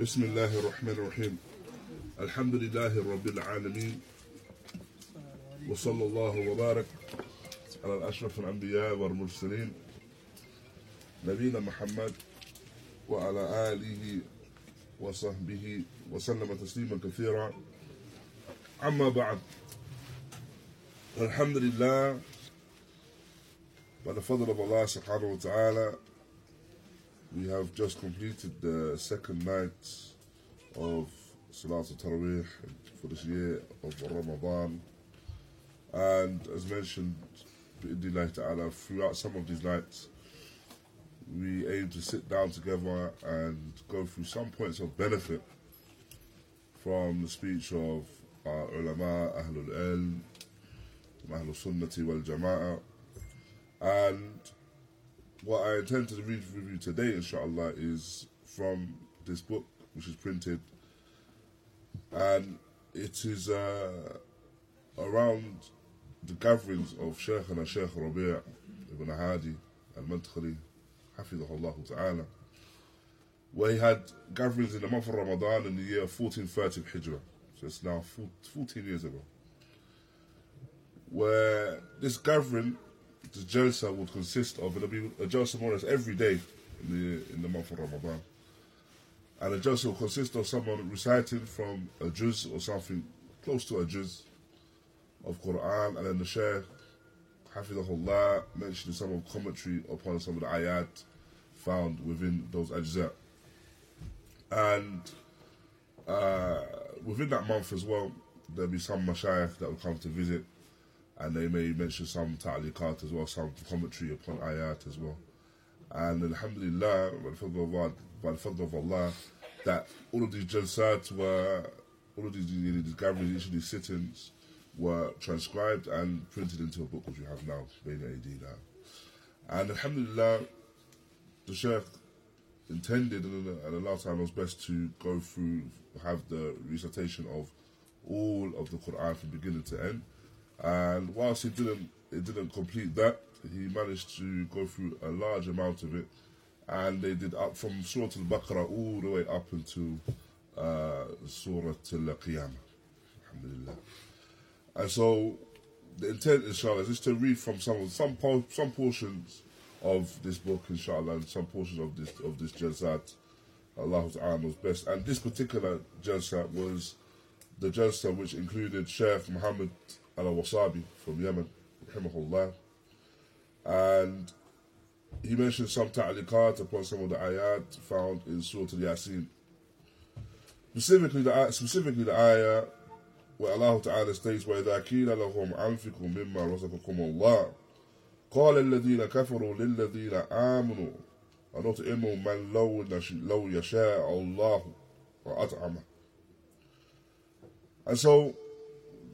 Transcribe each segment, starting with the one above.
بسم الله الرحمن الرحيم. الحمد لله رب العالمين. وصلى الله وبارك على الأشرف الأنبياء والمرسلين نبينا محمد وعلى آله وصحبه وسلم تسليما كثيرا. أما بعد الحمد لله of Allah subhanahu wa ta'ala we have just completed the second night of Salat al-Tarawih for this year of Ramadan. And as mentioned bi'idillah ta'ala throughout some of these nights we aim to sit down together and go through some points of benefit from the speech of our ulama, ahlul ilm, ahlul sunnati wal jama'ah. And what I intend to read with you today, inshallah, is from this book, which is printed, and it is uh, around the gatherings of Shaykh and Shaykh Rabi' ibn Hadi al-Madkhali, hafidhahullah ta'ala, where he had gatherings in the month of Ramadan in the year 1430 Hijrah, so it's now 14 years ago, where this gathering the jalsa would consist of, it'll be a jalsa more or less every day in the, in the month of Ramadan. And a jalsa will consist of someone reciting from a juz or something close to a juz of Quran, and then the Shaykh, Hafidahullah, mentioning some of commentary upon some of the ayat found within those ajza. And uh, within that month as well, there'll be some mashayikh that will come to visit and they may mention some ta'liqat as well, some commentary upon ayat as well. And alhamdulillah, by the fadl of Allah, the that all of these jalsat were, all of these, these gatherings, each of these sittings were transcribed and printed into a book which we have now, Bayna now. And alhamdulillah, the Sheikh intended and, and Allah Ta'ala was best to go through, have the recitation of all of the Quran from beginning to end and whilst he didn't, it didn't complete that, he managed to go through a large amount of it, and they did up from Surah Al-Baqarah all the way up into uh, Surah Al-Qiyamah. Alhamdulillah. And so the intent, inshallah, is just to read from some some some portions of this book, inshallah, and some portions of this of this jalsat. Allah Ta'ala knows best. And this particular jalsat was the jalsa which included Sheikh Muhammad al-Wasabi from Yemen, rahimahullah. And he mentioned some ta'liqat upon some of the ayat found in Surah Al-Yasin. Specifically the, specifically the ayah where Allah Ta'ala states, وَإِذَا كِيلَ لَهُمْ أَنفِقُوا مِمَّا رَزَقَكُمُ اللَّهُ قال الذين كفروا للذين آمنوا ونطعم من لو, لو يشاء الله وأطعمه And so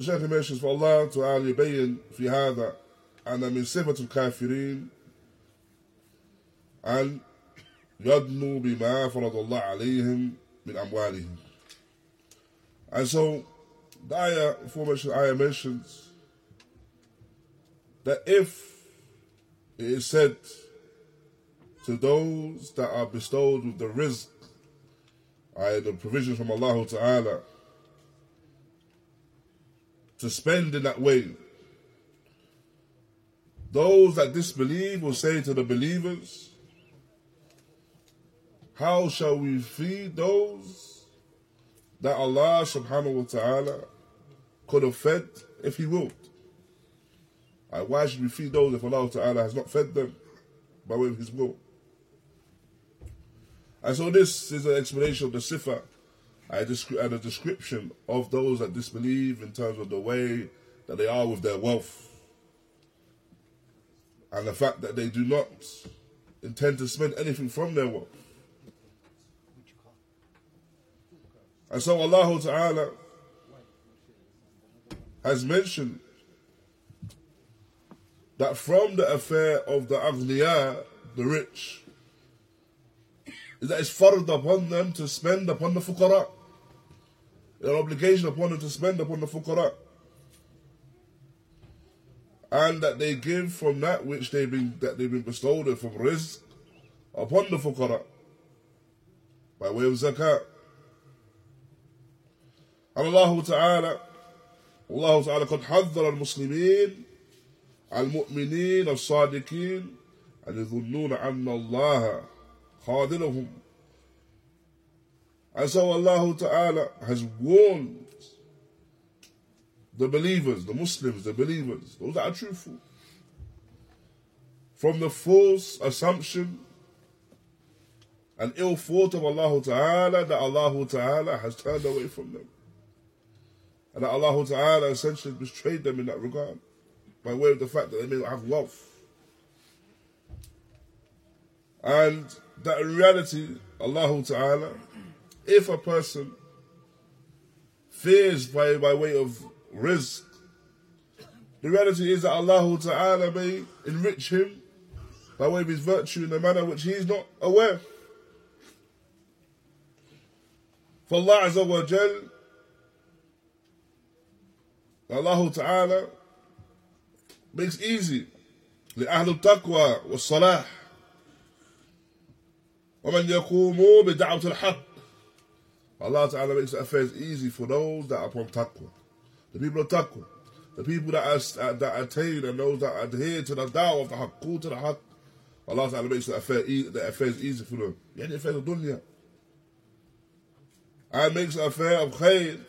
Shaykh mentions, for Allah to Ali Bayin fi hadha, ana min sifatul kafirin, an yadnu bima faradullah alayhim min amwalihim. And so, the ayah, aforementioned ayah mentions, that if it is said to those that are bestowed with the rizq, i.e. the provision from Allah Ta'ala to spend in that way. Those that disbelieve will say to the believers, How shall we feed those that Allah subhanahu wa ta'ala could have fed if He willed? why should we feed those if Allah ta'ala has not fed them by way of His will? And so this is an explanation of the sifa and a description of those that disbelieve in terms of the way that they are with their wealth and the fact that they do not intend to spend anything from their wealth. And so Allah Ta'ala has mentioned that from the affair of the aghniya, the rich, is that it's fard upon them to spend upon the fuqara an obligation upon them to spend upon the fuqara. And that they give from that which they've been that they've been bestowed from rizq upon the fuqara by way of zakat. And Allah Ta'ala, Allah Ta'ala قد حذر المسلمين المؤمنين الصادقين أن يظنون أن الله خاذلهم and so Allah Ta'ala has warned the believers, the Muslims, the believers, those that are truthful, from the false assumption and ill thought of Allah Ta'ala that Allah Ta'ala has turned away from them. And that Allah Ta'ala essentially betrayed them in that regard by way of the fact that they may not have wealth. And that in reality, Allah Ta'ala if a person fears by, by way of rizq, the reality is that Allah Ta'ala may enrich him by way of his virtue in a manner which he is not aware. For Allah Azza wa Jal, Allah Ta'ala makes easy. لأهل التقوى والصلاح ومن يقوموا بدعوة الحق. Allah Ta'ala makes the affairs easy for those that are upon taqwa. The people of taqwa. The people that are, that attain and those that adhere to the da'wah of the haqq, to the haqq. Allah Ta'ala makes the, affair, the affairs easy for them. Yani affairs of dunya. And makes the affair of khair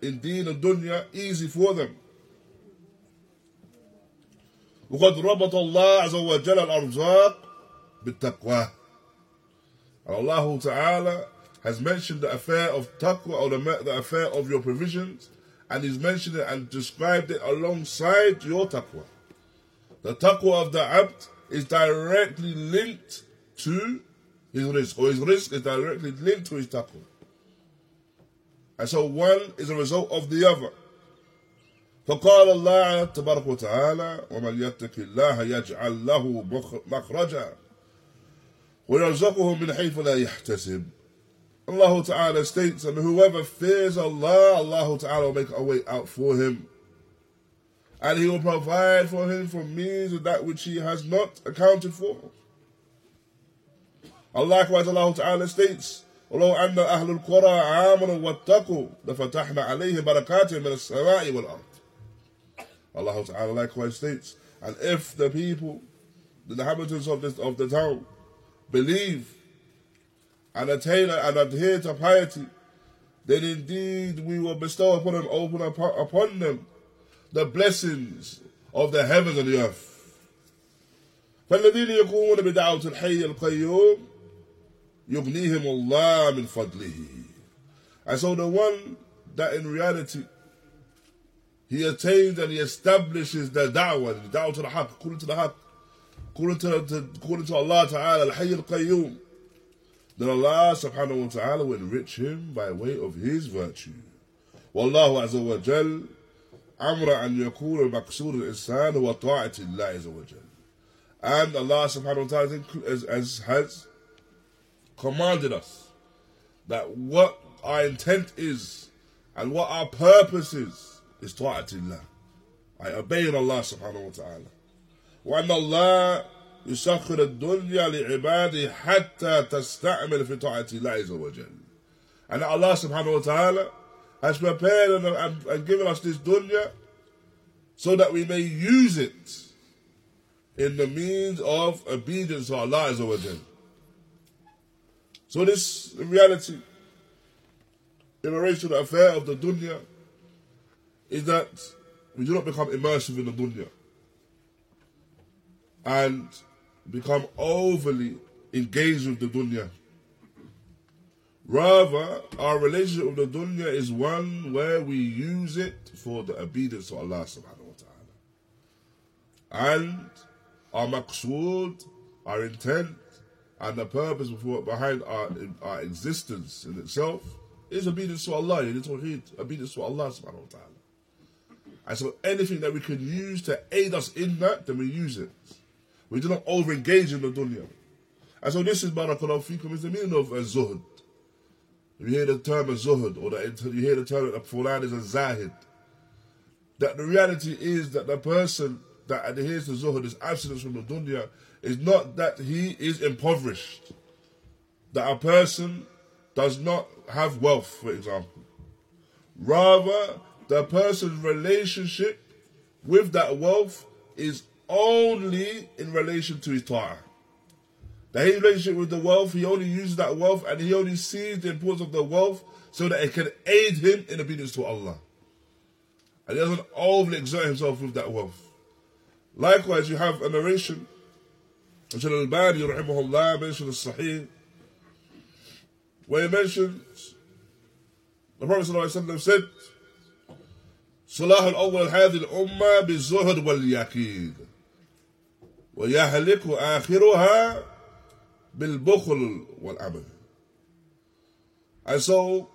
in deen and dunya easy for them. وقد ربط الله عز وجل الأرزاق بالتقوى. Allah Ta'ala has mentioned the affair of taqwa or the, the affair of your provisions, and he's mentioned it and described it alongside your taqwa. The taqwa of the abd is directly linked to his rizq, or his rizq is directly linked to his taqwa. And so one is a result of the other. فقال الله تبارك وتعالى ومن يتق الله يجعل له مخرجا ويرزقه من حيث لا يحتسب Allah Ta'ala states, and whoever fears Allah, Allah Ta'ala will make a way out for him. And he will provide for him from means of that which he has not accounted for. And likewise Allah Ta'ala states, ولو أن أهل القرى آمنوا واتقوا لفتحنا عليهم بركات من السماء والأرض. Allah Ta'ala likewise states, and if the people, the inhabitants of, this, of the town, believe and attain and adhere to piety, then indeed we will bestow upon them, open upon them the blessings of the heavens and the earth. فالذين يقومون بدعوة الحي القيوم يغنيهم الله من فضله. And so the one that in reality he attains and he establishes the da'wah, the da'wah to the haqq, according to the haqq, according to, according to Allah Ta'ala, al-Hayy al-Qayyum, then Allah subhanahu wa ta'ala will enrich him by way of his virtue. والله عز وجل أمر أن يكون المقصود الإنسان هو طاعة الله عز وجل. And Allah subhanahu wa ta'ala has, has, has commanded us that what our intent is and what our purpose is is ta'atillah. I obey Allah subhanahu wa ta'ala. وأن الله يسخر الدنيا لعباده حتى تستعمل في طاعة الله عز وجل. And Allah subhanahu wa ta'ala has prepared and, and, and given us this dunya so that we may use it in the means of obedience to Allah Azza wa Jal. So this in reality, in relation to the affair of the dunya, is that we do not become immersive in the dunya. And become overly engaged with the dunya. Rather, our relationship with the dunya is one where we use it for the obedience of Allah subhanahu wa ta'ala. And our maqsood, our intent, and the purpose behind our, our existence in itself is obedience to Allah, obedience to Allah subhanahu wa ta'ala. And so anything that we can use to aid us in that, then we use it. We do not over engage in the dunya. And so this is barakallahu fikum is the meaning of uh, a zuhud. You hear the term a zuhud or you hear the term that fulan is a zahid, that the reality is that the person that adheres to zuhud is abstinence from the dunya is not that he is impoverished. That a person does not have wealth, for example. Rather, the person's relationship with that wealth is only in relation to his ta'ah. That his relationship with the wealth, he only uses that wealth and he only sees the importance of the wealth so that it can aid him in obedience to Allah. And he doesn't overly exert himself with that wealth. Likewise, you have a narration which Al Albani rahimahullah mentioned as Sahih, where he mentions the Prophet said, صلاح الأول هذه الأمة بالزهد واليقين ويهلك آخرها بالبخل والعمل And so,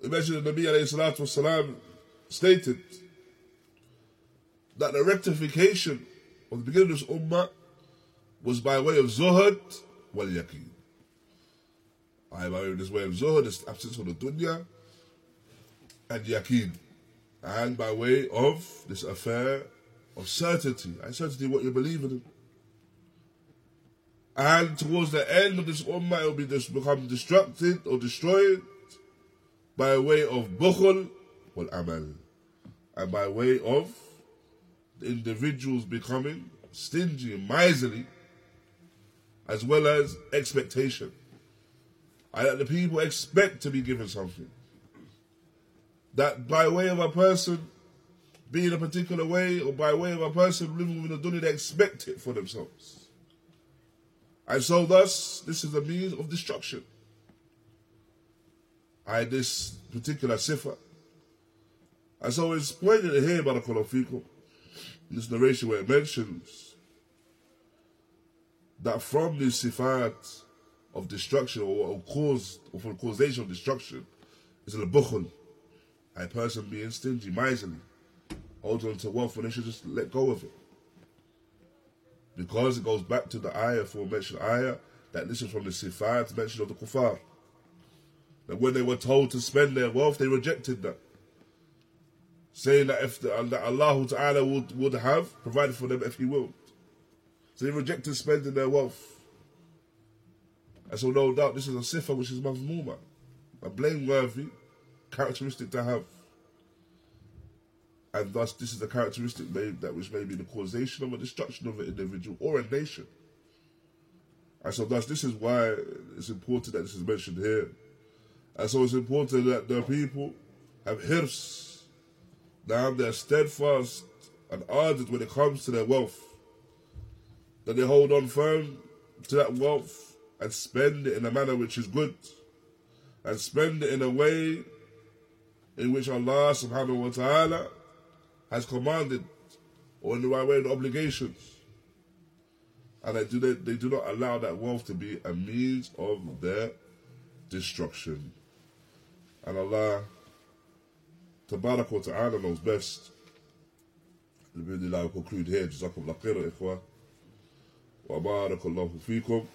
the Messenger of Nabi alayhi salatu wasalam stated that the rectification of the beginning of this ummah was by way of zuhud wal yaqeen. I by way of this way of zuhud, this absence of the dunya, and yaqeen. And by way of this affair of certainty, and certainty what you believe in. And towards the end of this ummah, it will be just become destructed or destroyed by way of bukhul wal amal. And by way of the individuals becoming stingy and miserly, as well as expectation. And that the people expect to be given something. That by way of a person being a particular way, or by way of a person living within the dunya, they expect it for themselves. And so, thus, this is a means of destruction. I this particular sifa. And so it's pointed here, Barakallahu Fikum, in this narration where it mentions that from this sifat of destruction or, cause or for causation of destruction is al bukhul, a person being stingy, miserly, hold on to wealth when they should just let go of it. Because it goes back to the ayah, for aforementioned ayah, that this is from the sifat mentioned of the kuffar. That when they were told to spend their wealth, they rejected that. Saying that if the, that Allah Ta'ala would, would have provided for them if He willed. So they rejected spending their wealth. And so no doubt this is a sifa which is mazmuma, a blameworthy characteristic to have. And thus this is a characteristic that which may be the causation of a destruction of an individual or a nation. And so thus this is why it's important that this is mentioned here. And so it's important that the people have hirs. Now they're steadfast and ardent when it comes to their wealth. That they hold on firm to that wealth and spend it in a manner which is good. And spend it in a way in which Allah subhanahu wa ta'ala has commanded or in the right way of the obligations. And they do, they, they do not allow that wealth to be a means of their destruction. And Allah Tabarak wa ta'ala knows best. Alhamdulillah, will conclude here. جزاكم الله خير إخوة وبارك الله فيكم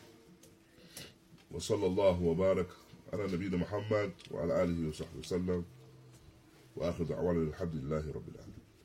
وصلى الله وبارك على نبينا محمد وعلى آله وصحبه وسلم وآخر دعوانا الحمد لله رب العالمين